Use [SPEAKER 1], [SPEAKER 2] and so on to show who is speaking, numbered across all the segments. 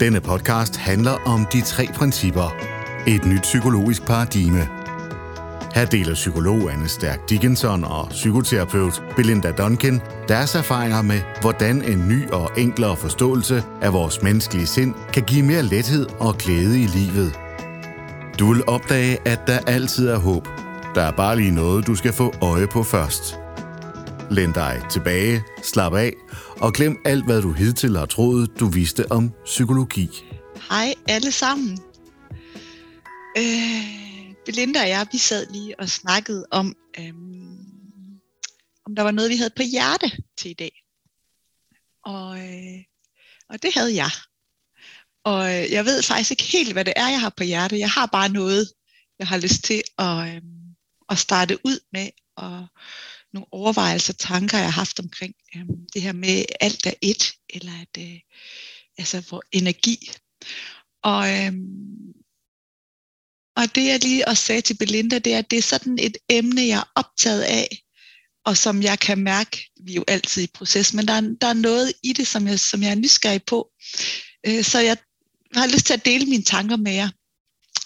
[SPEAKER 1] Denne podcast handler om de tre principper. Et nyt psykologisk paradigme. Her deler psykolog Anne Stærk Dickinson og psykoterapeut Belinda Duncan deres erfaringer med, hvordan en ny og enklere forståelse af vores menneskelige sind kan give mere lethed og glæde i livet. Du vil opdage, at der altid er håb. Der er bare lige noget, du skal få øje på først. Læn dig tilbage, slap af og glem alt, hvad du hidtil har troet, du vidste om psykologi.
[SPEAKER 2] Hej alle sammen. Øh, Belinda og jeg, vi sad lige og snakkede om, øh, om der var noget, vi havde på hjerte til i dag. Og, øh, og det havde jeg. Og øh, jeg ved faktisk ikke helt, hvad det er, jeg har på hjerte. Jeg har bare noget, jeg har lyst til at, øh, at starte ud med, og nogle overvejelser, tanker, jeg har haft omkring øh, det her med alt er et, eller at, øh, altså hvor energi. Og, øh, og det jeg lige også sagde til Belinda, det er, at det er sådan et emne, jeg er optaget af, og som jeg kan mærke, vi er jo altid i proces, men der er, der er noget i det, som jeg, som jeg er nysgerrig på. Øh, så jeg har lyst til at dele mine tanker med jer.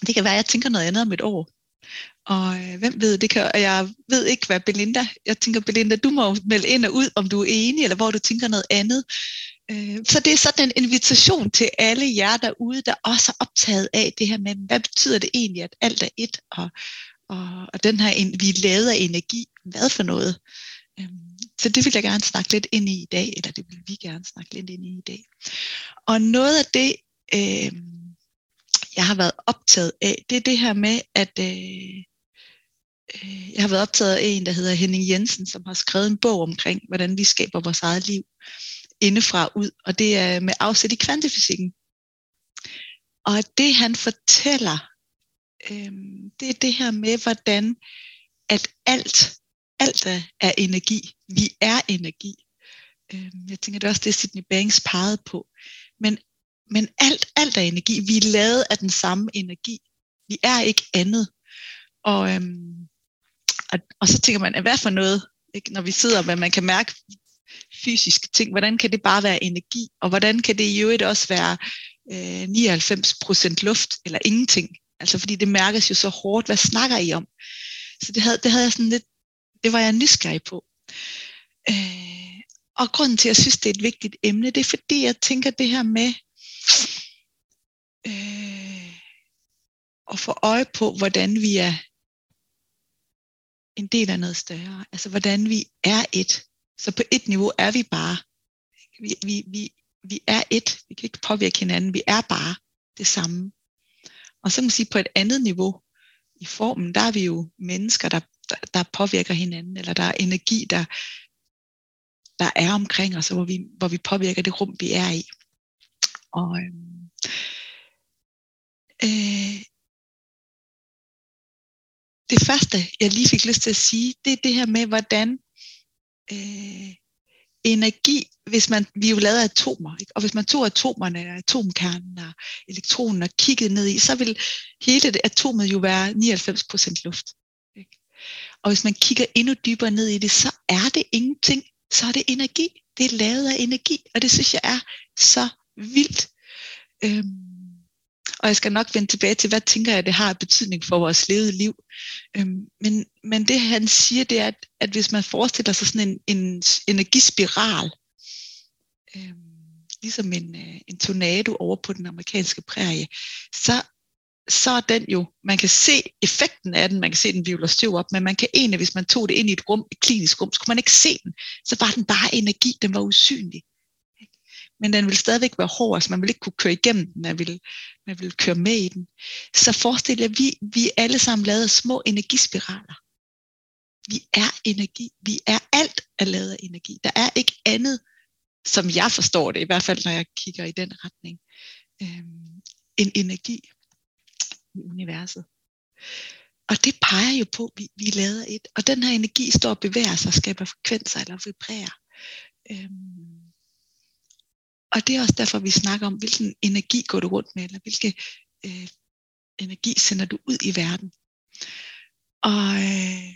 [SPEAKER 2] Det kan være, at jeg tænker noget andet om et år. Og øh, hvem ved, det kan, jeg ved ikke, hvad Belinda, jeg tænker, Belinda, du må melde ind og ud, om du er enig, eller hvor du tænker noget andet. Øh, så det er sådan en invitation til alle jer derude, der også er optaget af det her med, hvad betyder det egentlig, at alt er et, og, og, og den her, vi er lavet af energi, hvad for noget? Øh, så det vil jeg gerne snakke lidt ind i i dag, eller det vil vi gerne snakke lidt ind i i dag. Og noget af det, øh, jeg har været optaget af, det er det her med, at øh, Øh, jeg har været optaget af en, der hedder Henning Jensen, som har skrevet en bog omkring, hvordan vi skaber vores eget liv indefra ud, og det er med afsæt i kvantefysikken. Og det han fortæller, øh, det er det her med, hvordan at alt, alt er energi. Vi er energi. Øh, jeg tænker, det er også det, Sidney Banks pegede på. Men men alt, alt er energi. Vi er lavet af den samme energi. Vi er ikke andet. Og, øhm, og, og så tænker man, hvad for noget, ikke? når vi sidder hvad man kan mærke fysiske ting, hvordan kan det bare være energi, og hvordan kan det i øvrigt også være øh, 99% luft, eller ingenting. Altså fordi det mærkes jo så hårdt, hvad snakker I om? Så det havde, det havde jeg sådan lidt, det var jeg nysgerrig på. Øh, og grunden til, at jeg synes, det er et vigtigt emne, det er fordi, jeg tænker det her med, øh, at få øje på, hvordan vi er en del af noget større. Altså hvordan vi er et. Så på et niveau er vi bare. Vi, vi, vi, vi er et. Vi kan ikke påvirke hinanden. Vi er bare det samme. Og så kan man sige, på et andet niveau i formen, der er vi jo mennesker, der, der, der påvirker hinanden, eller der er energi, der, der er omkring os, hvor vi, hvor vi påvirker det rum, vi er i. Og, øhm, øh, det første, jeg lige fik lyst til at sige, det er det her med, hvordan øh, energi, hvis man, vi er jo lavet af atomer, ikke? og hvis man tog atomerne, atomkernen og elektronen og kiggede ned i, så vil hele det atomet jo være 99% luft. Ikke? Og hvis man kigger endnu dybere ned i det, så er det ingenting, så er det energi. Det er lavet af energi, og det synes jeg er så vildt. Øhm, og jeg skal nok vende tilbage til, hvad tænker jeg, det har betydning for vores levede liv. Øhm, men, men det han siger, det er, at, at hvis man forestiller sig sådan en, en energispiral, øhm, ligesom en, øh, en tornado over på den amerikanske prærie, så, så er den jo, man kan se effekten af den, man kan se den vivler støv op, men man kan egentlig, hvis man tog det ind i et rum, et klinisk rum, så kunne man ikke se den. Så var den bare energi, den var usynlig men den vil stadigvæk være hård, altså man vil ikke kunne køre igennem den, man vil, man vil køre med i den. Så forestil jer, at vi, vi alle sammen lavet små energispiraler. Vi er energi. Vi er alt er lavet af energi. Der er ikke andet, som jeg forstår det, i hvert fald når jeg kigger i den retning, øhm, en energi i universet. Og det peger jo på, at vi, vi lader et. Og den her energi står og bevæger sig og skaber frekvenser eller vibrerer. Øhm, og det er også derfor, vi snakker om, hvilken energi går du rundt med, eller hvilke øh, energi sender du ud i verden. Og, øh,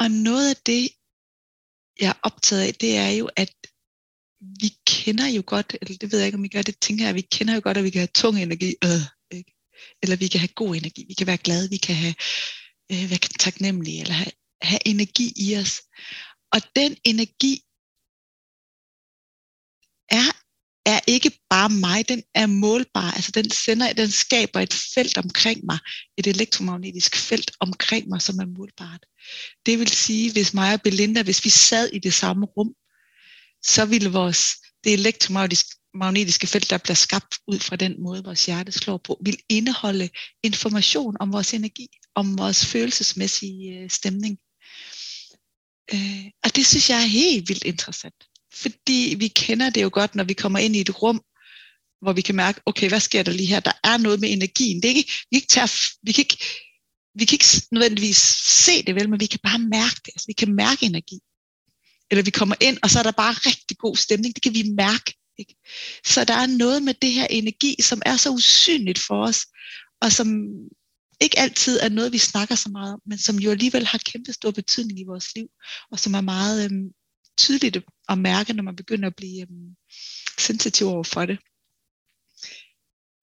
[SPEAKER 2] og noget af det, jeg er optaget af, det er jo, at vi kender jo godt, eller det ved jeg ikke, om vi gør det, tænker jeg, at vi kender jo godt, at vi kan have tung energi, øh, ikke? eller vi kan have god energi, vi kan være glade, vi kan have, øh, være taknemmelige, eller have, have energi i os. Og den energi er, er ikke bare mig, den er målbar. Altså den sender, den skaber et felt omkring mig, et elektromagnetisk felt omkring mig, som er målbart. Det vil sige, hvis mig og Belinda, hvis vi sad i det samme rum, så ville vores, det elektromagnetiske felt, der bliver skabt ud fra den måde, vores hjerte slår på, vil indeholde information om vores energi, om vores følelsesmæssige øh, stemning. Øh, og det synes jeg er helt vildt interessant. Fordi vi kender det jo godt, når vi kommer ind i et rum, hvor vi kan mærke, okay, hvad sker der lige her? Der er noget med energien. Det er ikke, vi, ikke tager, vi, kan ikke, vi kan ikke nødvendigvis se det vel, men vi kan bare mærke det. Altså, vi kan mærke energi. Eller vi kommer ind, og så er der bare rigtig god stemning. Det kan vi mærke. Ikke? Så der er noget med det her energi, som er så usynligt for os, og som ikke altid er noget, vi snakker så meget om, men som jo alligevel har kæmpe stor betydning i vores liv, og som er meget øhm, tydeligt at mærke, når man begynder at blive øhm, sensitiv over for det.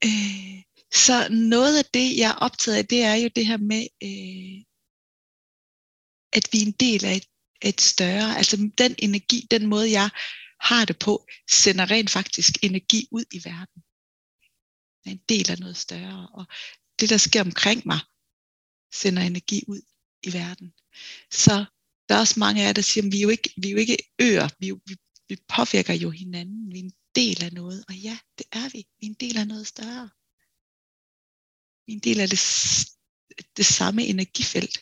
[SPEAKER 2] Øh, så noget af det, jeg er optaget af, det er jo det her med, øh, at vi er en del af et, et større, altså den energi, den måde jeg har det på, sender rent faktisk energi ud i verden. Jeg er en del af noget større. Og det, der sker omkring mig, sender energi ud i verden. Så der er også mange af jer, der siger, at vi er jo ikke, vi er jo ikke øer, vi, vi, vi påvirker jo hinanden, vi er en del af noget. Og ja, det er vi. Vi er en del af noget større. Vi er en del af det, det samme energifelt.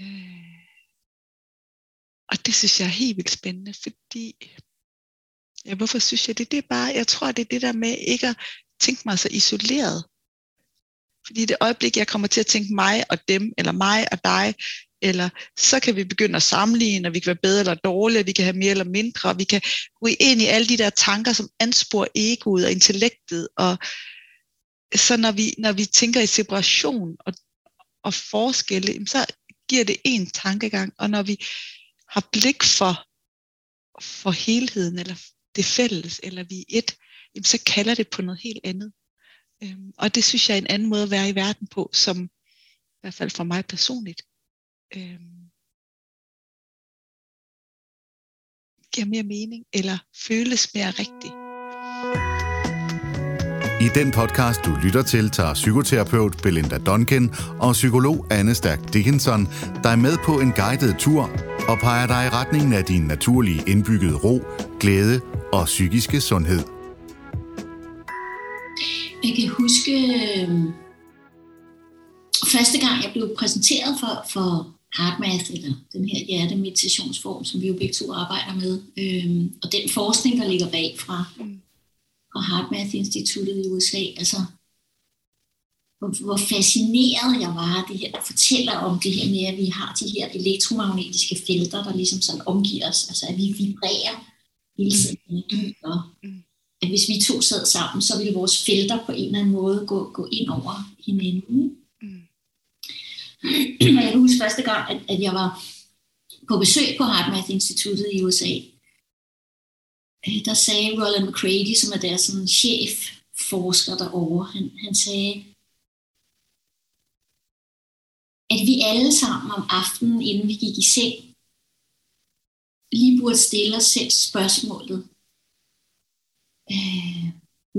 [SPEAKER 2] Øh. Og det synes jeg er helt vildt spændende, fordi Ja, hvorfor synes jeg det? Det er bare, jeg tror, det er det der med ikke at tænke mig så isoleret. Fordi det øjeblik, jeg kommer til at tænke mig og dem, eller mig og dig, eller så kan vi begynde at sammenligne, og vi kan være bedre eller dårligere, vi kan have mere eller mindre, og vi kan gå ind i alle de der tanker, som ansporer egoet og intellektet, og så når vi, når vi tænker i separation og, og forskelle, så giver det en tankegang, og når vi har blik for, for helheden, eller det fælles, eller vi er et, så kalder det på noget helt andet. Øhm, og det synes jeg er en anden måde at være i verden på, som i hvert fald for mig personligt, øhm, giver mere mening, eller føles mere rigtigt.
[SPEAKER 1] I den podcast, du lytter til, tager psykoterapeut Belinda Duncan og psykolog Anne Stærk Dickinson dig med på en guided tur og peger dig i retningen af din naturlige indbyggede ro, glæde og psykiske sundhed.
[SPEAKER 3] Jeg kan huske øh, første gang, jeg blev præsenteret for, for HeartMath, eller den her hjertemeditationsform, som vi jo begge to arbejder med, øh, og den forskning, der ligger bag fra, fra HeartMath-instituttet i USA, altså hvor, hvor fascineret jeg var det her, der fortæller om det her med, at vi har de her elektromagnetiske felter, der ligesom sådan omgiver os, altså at vi vibrerer hele tiden. Energi, og at hvis vi to sad sammen, så ville vores felter på en eller anden måde gå, gå ind over hinanden. Mm. Og jeg kan huske første gang, at, at jeg var på besøg på HeartMath-instituttet i USA. Øh, der sagde Roland McCready, som er deres sådan, chef forsker derovre, han, han sagde, at vi alle sammen om aftenen, inden vi gik i seng, lige burde stille os selv spørgsmålet. Uh,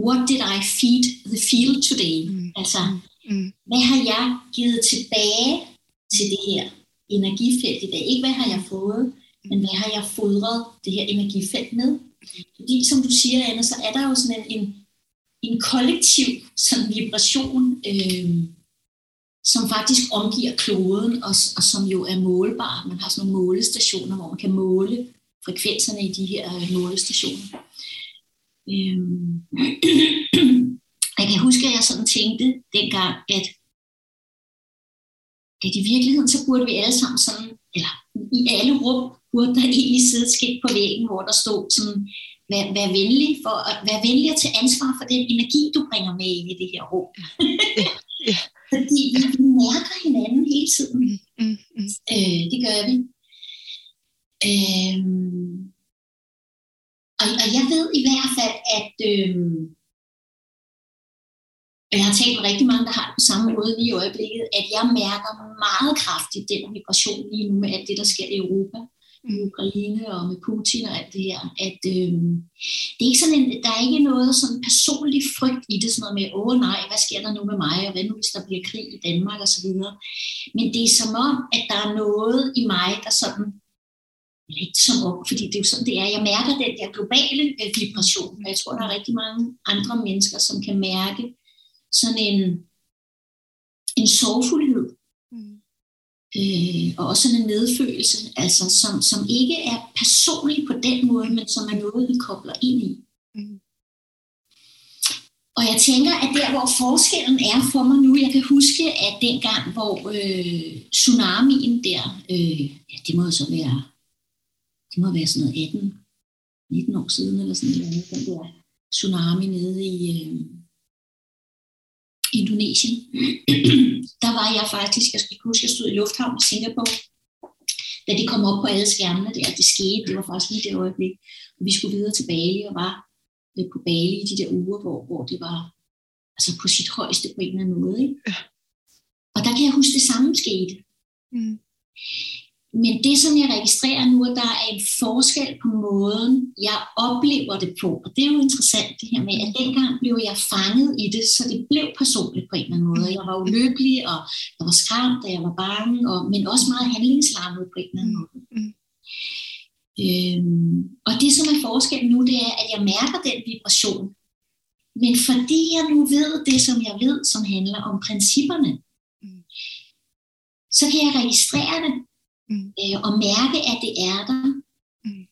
[SPEAKER 3] what did I feed the field today? Mm. Altså, mm. hvad har jeg givet tilbage til det her energifelt i dag? Ikke hvad har jeg fået, men hvad har jeg fodret det her energifelt med? Fordi som du siger, Anna, så er der jo sådan en, en, en kollektiv sådan vibration, øh, som faktisk omgiver kloden, og, og som jo er målbar. Man har sådan nogle målestationer, hvor man kan måle frekvenserne i de her målestationer. Øhm. Jeg kan huske, at jeg sådan tænkte dengang, at, at i virkeligheden, så burde vi alle sammen sådan, eller i alle rum, burde der egentlig sidde et skilt på væggen, hvor der stod sådan, vær, vær venlig, for, vær venlig at tage ansvar for den energi, du bringer med ind i det her rum. Ja. Fordi vi, vi mærker hele tiden. Mm, mm, mm. Øh, det gør vi. Øh, og, og jeg ved i hvert fald, at øh, jeg har talt med rigtig mange, der har det på samme måde lige i øjeblikket, at jeg mærker meget kraftigt den vibration lige nu med alt det, der sker i Europa i Ukraine og med Putin og alt det her, at øh, det er ikke sådan en, der er ikke noget sådan personlig frygt i det, sådan noget med, åh oh, nej, hvad sker der nu med mig, og hvad nu hvis der bliver krig i Danmark videre. Men det er som om, at der er noget i mig, der sådan, lidt som om, fordi det er jo sådan, det er, jeg mærker den der globale øh, vibration, og jeg tror, der er rigtig mange andre mennesker, som kan mærke sådan en, en sorgfuldhed, øh, og også sådan en medfølelse, altså som, som ikke er personlig på den måde, men som er noget, vi kobler ind i. Mm. Og jeg tænker, at der, hvor forskellen er for mig nu, jeg kan huske, at dengang, hvor øh, tsunamien der, øh, ja, det må så være, det må være sådan noget 18, 19 år siden, eller sådan noget, den der tsunami nede i, øh, Indonesien, der var jeg faktisk, jeg skal huske, jeg stod i lufthavnen i Singapore, da det kom op på alle skærmene der, det skete, det var faktisk lige det øjeblik, vi skulle videre til Bali og var på Bali i de der uger, hvor, hvor det var altså på sit højeste på en eller anden måde. Ikke? Og der kan jeg huske, det samme skete. Mm. Men det, som jeg registrerer nu, at der er en forskel på måden, jeg oplever det på. Og det er jo interessant det her med, at dengang blev jeg fanget i det, så det blev personligt på en eller anden måde. Jeg var ulykkelig, og jeg var skræmt, og jeg var bange, og, men også meget handlingslammet på en eller anden måde. Mm. Øhm, og det, som er forskellen nu, det er, at jeg mærker den vibration. Men fordi jeg nu ved det, som jeg ved, som handler om principperne, mm. så kan jeg registrere det mm. øh, og mærke, at det er der. Mm.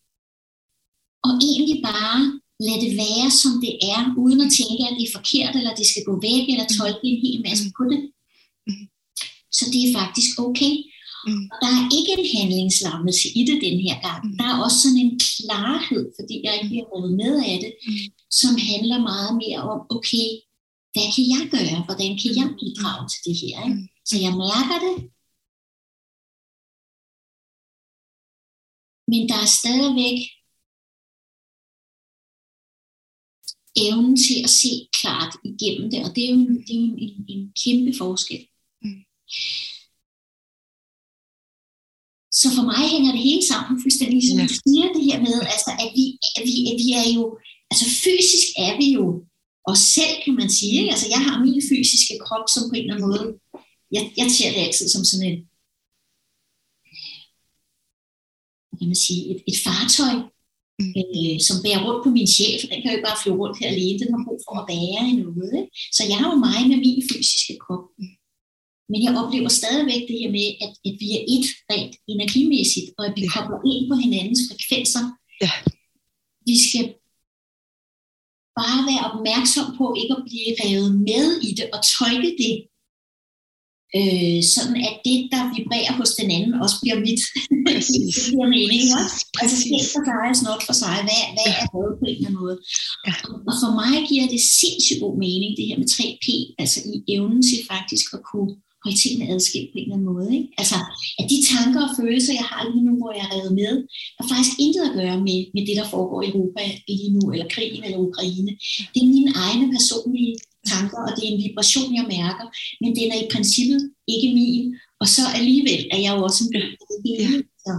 [SPEAKER 3] Og egentlig bare lade det være, som det er, uden at tænke, at det er forkert, eller det skal gå væk, eller mm. tolke en hel masse mm. på det. Mm. Så det er faktisk okay. Mm. Og der er ikke en handlingslammelse i det den her gang. Mm. Der er også sådan en klarhed, fordi jeg ikke bliver revet med af det, mm. som handler meget mere om, okay, hvad kan jeg gøre? Hvordan kan jeg bidrage til det her? Ikke? Så jeg mærker det, Men der er stadigvæk evnen til at se klart igennem det, og det er jo en, det er en, en, en kæmpe forskel. Mm. Så for mig hænger det hele sammen fuldstændig, som ja. du siger det her med, altså, at, vi, at, vi, at vi er jo, altså fysisk er vi jo os selv, kan man sige. Ikke? Altså jeg har min fysiske krop som på en eller anden måde, jeg, jeg ser det altid som sådan en, kan man sige, et, et fartøj, mm. øh, som bærer rundt på min for den kan jo ikke bare flyve rundt her alene, den har brug for at bære i noget. Ikke? Så jeg har jo mig med min fysiske krop. Mm. Men jeg oplever stadigvæk det her med, at, at vi er et rent energimæssigt, og at vi ja. kobler ind på hinandens frekvenser. Ja. Vi skal bare være opmærksom på ikke at blive revet med i det og tolke det øh, sådan at det, der vibrerer hos den anden, også bliver mit. Præcis. det giver mening, også? Altså, det for sig er snot for sig. Hvad, hvad er hvad på en eller anden måde? Ja. Og for mig giver det sindssygt god mening, det her med 3P, altså i evnen til faktisk at kunne holde tingene adskilt på en eller anden måde. Ikke? Altså, at de tanker og følelser, jeg har lige nu, hvor jeg er revet med, har faktisk intet at gøre med, med det, der foregår i Europa lige nu, eller krigen eller Ukraine. Det er mine egne personlige tanker, og det er en vibration, jeg mærker, men den er i princippet ikke min, og så alligevel er jeg jo også en hele. Ja.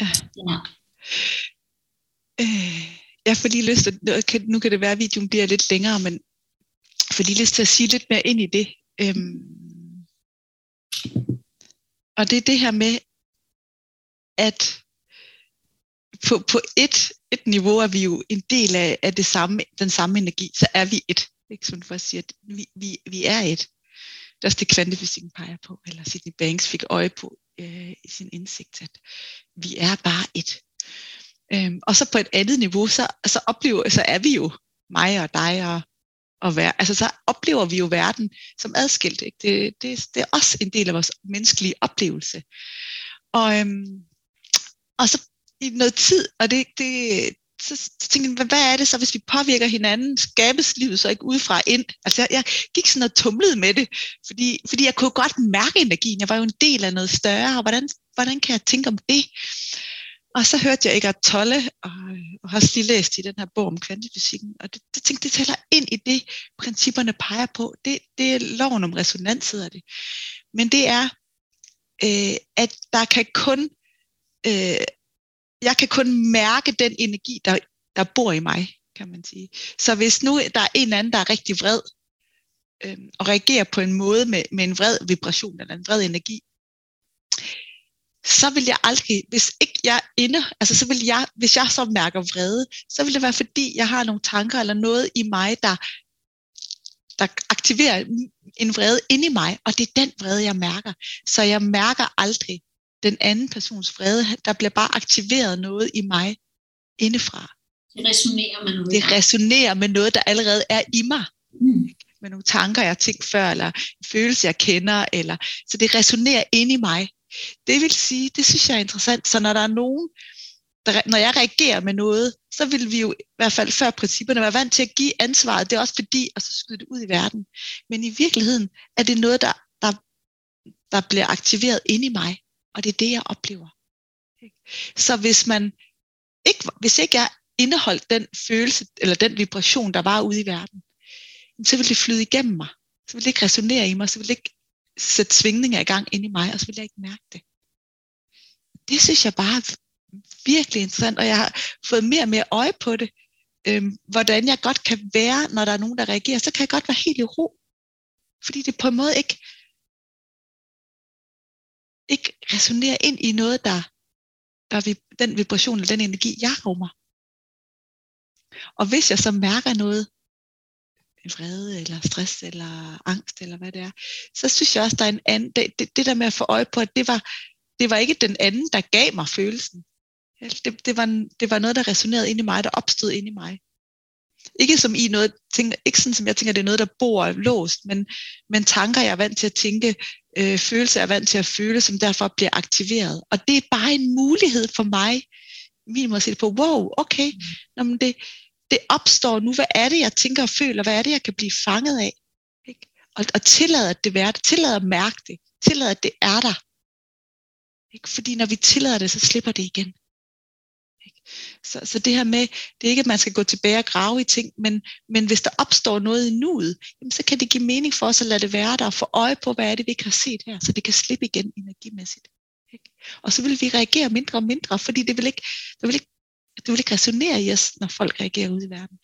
[SPEAKER 3] Ja. ja.
[SPEAKER 2] Øh, jeg får lige lyst til, nu kan det være, at videoen bliver lidt længere, men jeg får lige lyst til at sige lidt mere ind i det. Øhm, og det er det her med, at på, på et, et niveau er vi jo en del af, af det samme, den samme energi, så er vi et. Ikke sådan for at sige, at vi, vi, vi er et. Det er også det kvantefysikken peger på, eller Sidney Banks fik øje på øh, i sin indsigt, at vi er bare et. Øhm, og så på et andet niveau, så, så oplever, så er vi jo mig og dig og, og være, altså så oplever vi jo verden som adskilt. Ikke? Det, det, det er også en del af vores menneskelige oplevelse. Og, øhm, og så i noget tid, og det, det, så, så tænkte jeg, hvad, er det så, hvis vi påvirker hinanden? Skabes livet så ikke udefra ind? Altså jeg, jeg gik sådan og tumlede med det, fordi, fordi jeg kunne godt mærke energien. Jeg var jo en del af noget større, og hvordan, hvordan kan jeg tænke om det? Og så hørte jeg Eckhart Tolle, og, og har lige læst i den her bog om kvantefysikken, og det, det tænkte, det tæller ind i det, principperne peger på. Det, det er loven om resonans, hedder det. Men det er, øh, at der kan kun, øh, jeg kan kun mærke den energi, der, der bor i mig, kan man sige. Så hvis nu der er en anden, der er rigtig vred, øh, og reagerer på en måde med, med en vred vibration, eller en vred energi, så vil jeg aldrig, hvis ikke jeg er inde, altså så vil jeg, hvis jeg så mærker vrede, så vil det være fordi, jeg har nogle tanker eller noget i mig, der, der aktiverer en vrede inde i mig, og det er den vrede, jeg mærker. Så jeg mærker aldrig den anden persons vrede. Der bliver bare aktiveret noget i mig indefra.
[SPEAKER 3] Det resonerer med noget.
[SPEAKER 2] Det resonerer med noget, der allerede er i mig. Mm. Med nogle tanker, jeg har tænkt før, eller en følelse, jeg kender. Eller, så det resonerer inde i mig. Det vil sige, det synes jeg er interessant. Så når der er nogen, der, når jeg reagerer med noget, så vil vi jo i hvert fald før principperne være vant til at give ansvaret. Det er også fordi, og så skyde det ud i verden. Men i virkeligheden er det noget, der, der, der bliver aktiveret inde i mig. Og det er det, jeg oplever. Så hvis man ikke, hvis ikke jeg indeholdt den følelse, eller den vibration, der var ude i verden, så ville det flyde igennem mig. Så ville det ikke resonere i mig, så ville det ikke sætte svingninger i gang ind i mig, og så ville jeg ikke mærke det. Det synes jeg bare er virkelig interessant, og jeg har fået mere og mere øje på det, øhm, hvordan jeg godt kan være, når der er nogen, der reagerer, så kan jeg godt være helt i ro. Fordi det på en måde ikke, ikke resonerer ind i noget, der, der er den vibration eller den energi, jeg rummer. Og hvis jeg så mærker noget, en vrede eller stress eller angst eller hvad det er, så synes jeg også, der er en anden, det, det, det der med at få øje på, at det var, det var ikke den anden, der gav mig følelsen. Det, det, var, det var noget, der resonerede ind i mig, der opstod ind i mig. Ikke som i noget, tænker, ikke sådan som jeg tænker, det er noget, der bor låst, men, men tanker, jeg er vant til at tænke, øh, følelser, jeg er vant til at føle, som derfor bliver aktiveret. Og det er bare en mulighed for mig, min måde at se det på, wow, okay, Nå, men det, det opstår nu, hvad er det, jeg tænker og føler, hvad er det, jeg kan blive fanget af? Ikke? Og, og tillade, at det er det, tillade at mærke det, tillade, at det er der. Ikke? Fordi når vi tillader det, så slipper det igen. Så, så det her med, det er ikke, at man skal gå tilbage og grave i ting, men, men hvis der opstår noget i nuet, jamen, så kan det give mening for os at lade det være der, og få øje på, hvad er det, vi ikke har set her, så det kan slippe igen energimæssigt. Ikke? Og så vil vi reagere mindre og mindre, fordi det vil ikke, det vil ikke det vil ikke resonere i os, når folk reagerer ud i verden.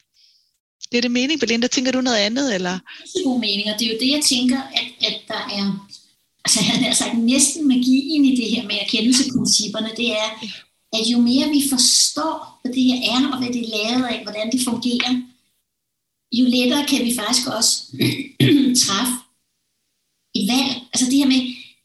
[SPEAKER 2] Det er det mening, Belinda. Tænker du noget andet? Eller?
[SPEAKER 3] Det er god mening, og det er jo det, jeg tænker, at, at der er altså jeg havde sagt, næsten magien i det her med erkendelsesprincipperne, det er, at jo mere vi forstår, hvad det her er, og hvad det er lavet af, hvordan det fungerer, jo lettere kan vi faktisk også træffe et valg. Altså det her med,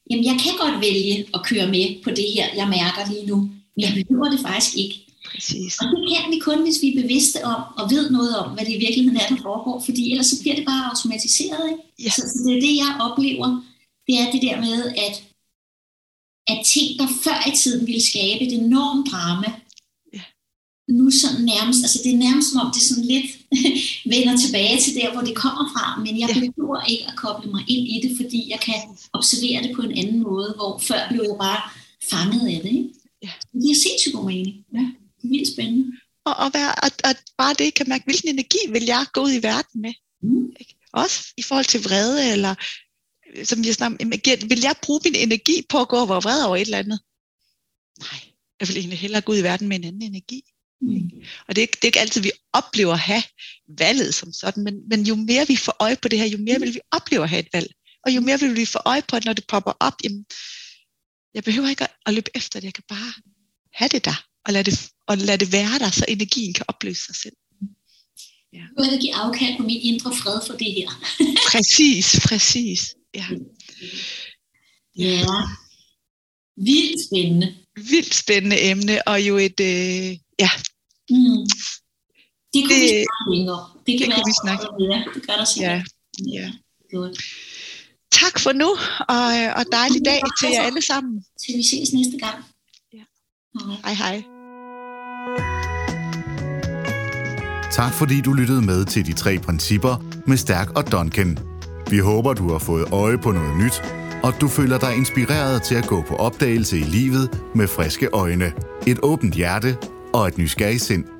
[SPEAKER 3] jamen jeg kan godt vælge at køre med på det her, jeg mærker lige nu, men jeg behøver det faktisk ikke.
[SPEAKER 2] Præcis.
[SPEAKER 3] Og det kan vi kun, hvis vi er bevidste om og ved noget om, hvad det i virkeligheden er, der foregår, fordi ellers så bliver det bare automatiseret. Ikke?
[SPEAKER 2] Ja.
[SPEAKER 3] Så, så det er det, jeg oplever, det er det der med, at, at ting, der før i tiden ville skabe et enormt drama,
[SPEAKER 2] ja.
[SPEAKER 3] nu sådan nærmest, altså det er nærmest som om det sådan lidt vender tilbage til der, hvor det kommer fra, men jeg ja. behøver ikke at koble mig ind i det, fordi jeg kan observere det på en anden måde, hvor før blev jeg bare fanget af det. Ikke?
[SPEAKER 2] Ja.
[SPEAKER 3] Det er sindssygt god mening. Ja vildt spændende.
[SPEAKER 2] Og, og, være, at, at bare det kan mærke, hvilken energi vil jeg gå ud i verden med.
[SPEAKER 3] Mm.
[SPEAKER 2] Også i forhold til vrede, eller som jeg snakker, vil jeg bruge min energi på at gå og være vred over et eller andet? Nej, jeg vil egentlig hellere gå ud i verden med en anden energi.
[SPEAKER 3] Mm.
[SPEAKER 2] Og det er, det er ikke altid, vi oplever at have valget som sådan, men, men jo mere vi får øje på det her, jo mere vil vi opleve at have et valg. Og jo mere vil vi få øje på, at når det popper op, jamen, jeg behøver ikke at løbe efter det, jeg kan bare have det der og lade det, og lade det være der, så energien kan opløse sig selv.
[SPEAKER 3] Ja. Nu er det give afkald på min indre fred for det her.
[SPEAKER 2] præcis, præcis. Ja.
[SPEAKER 3] ja. Vildt spændende.
[SPEAKER 2] Vildt spændende emne, og jo et, øh, ja.
[SPEAKER 3] Mm. Det kunne det, vi snakke længere. Det kan
[SPEAKER 2] det
[SPEAKER 3] være,
[SPEAKER 2] vi snakke.
[SPEAKER 3] Ja, det gør der sikkert.
[SPEAKER 2] Ja, ja.
[SPEAKER 3] Godt.
[SPEAKER 2] Tak for nu, og, og dejlig dag til jer alle sammen.
[SPEAKER 3] Til vi ses næste gang.
[SPEAKER 2] Ja. Hej hej.
[SPEAKER 1] Tak fordi du lyttede med til de tre principper med Stærk og Duncan. Vi håber, du har fået øje på noget nyt, og du føler dig inspireret til at gå på opdagelse i livet med friske øjne, et åbent hjerte og et nysgerrigt sind.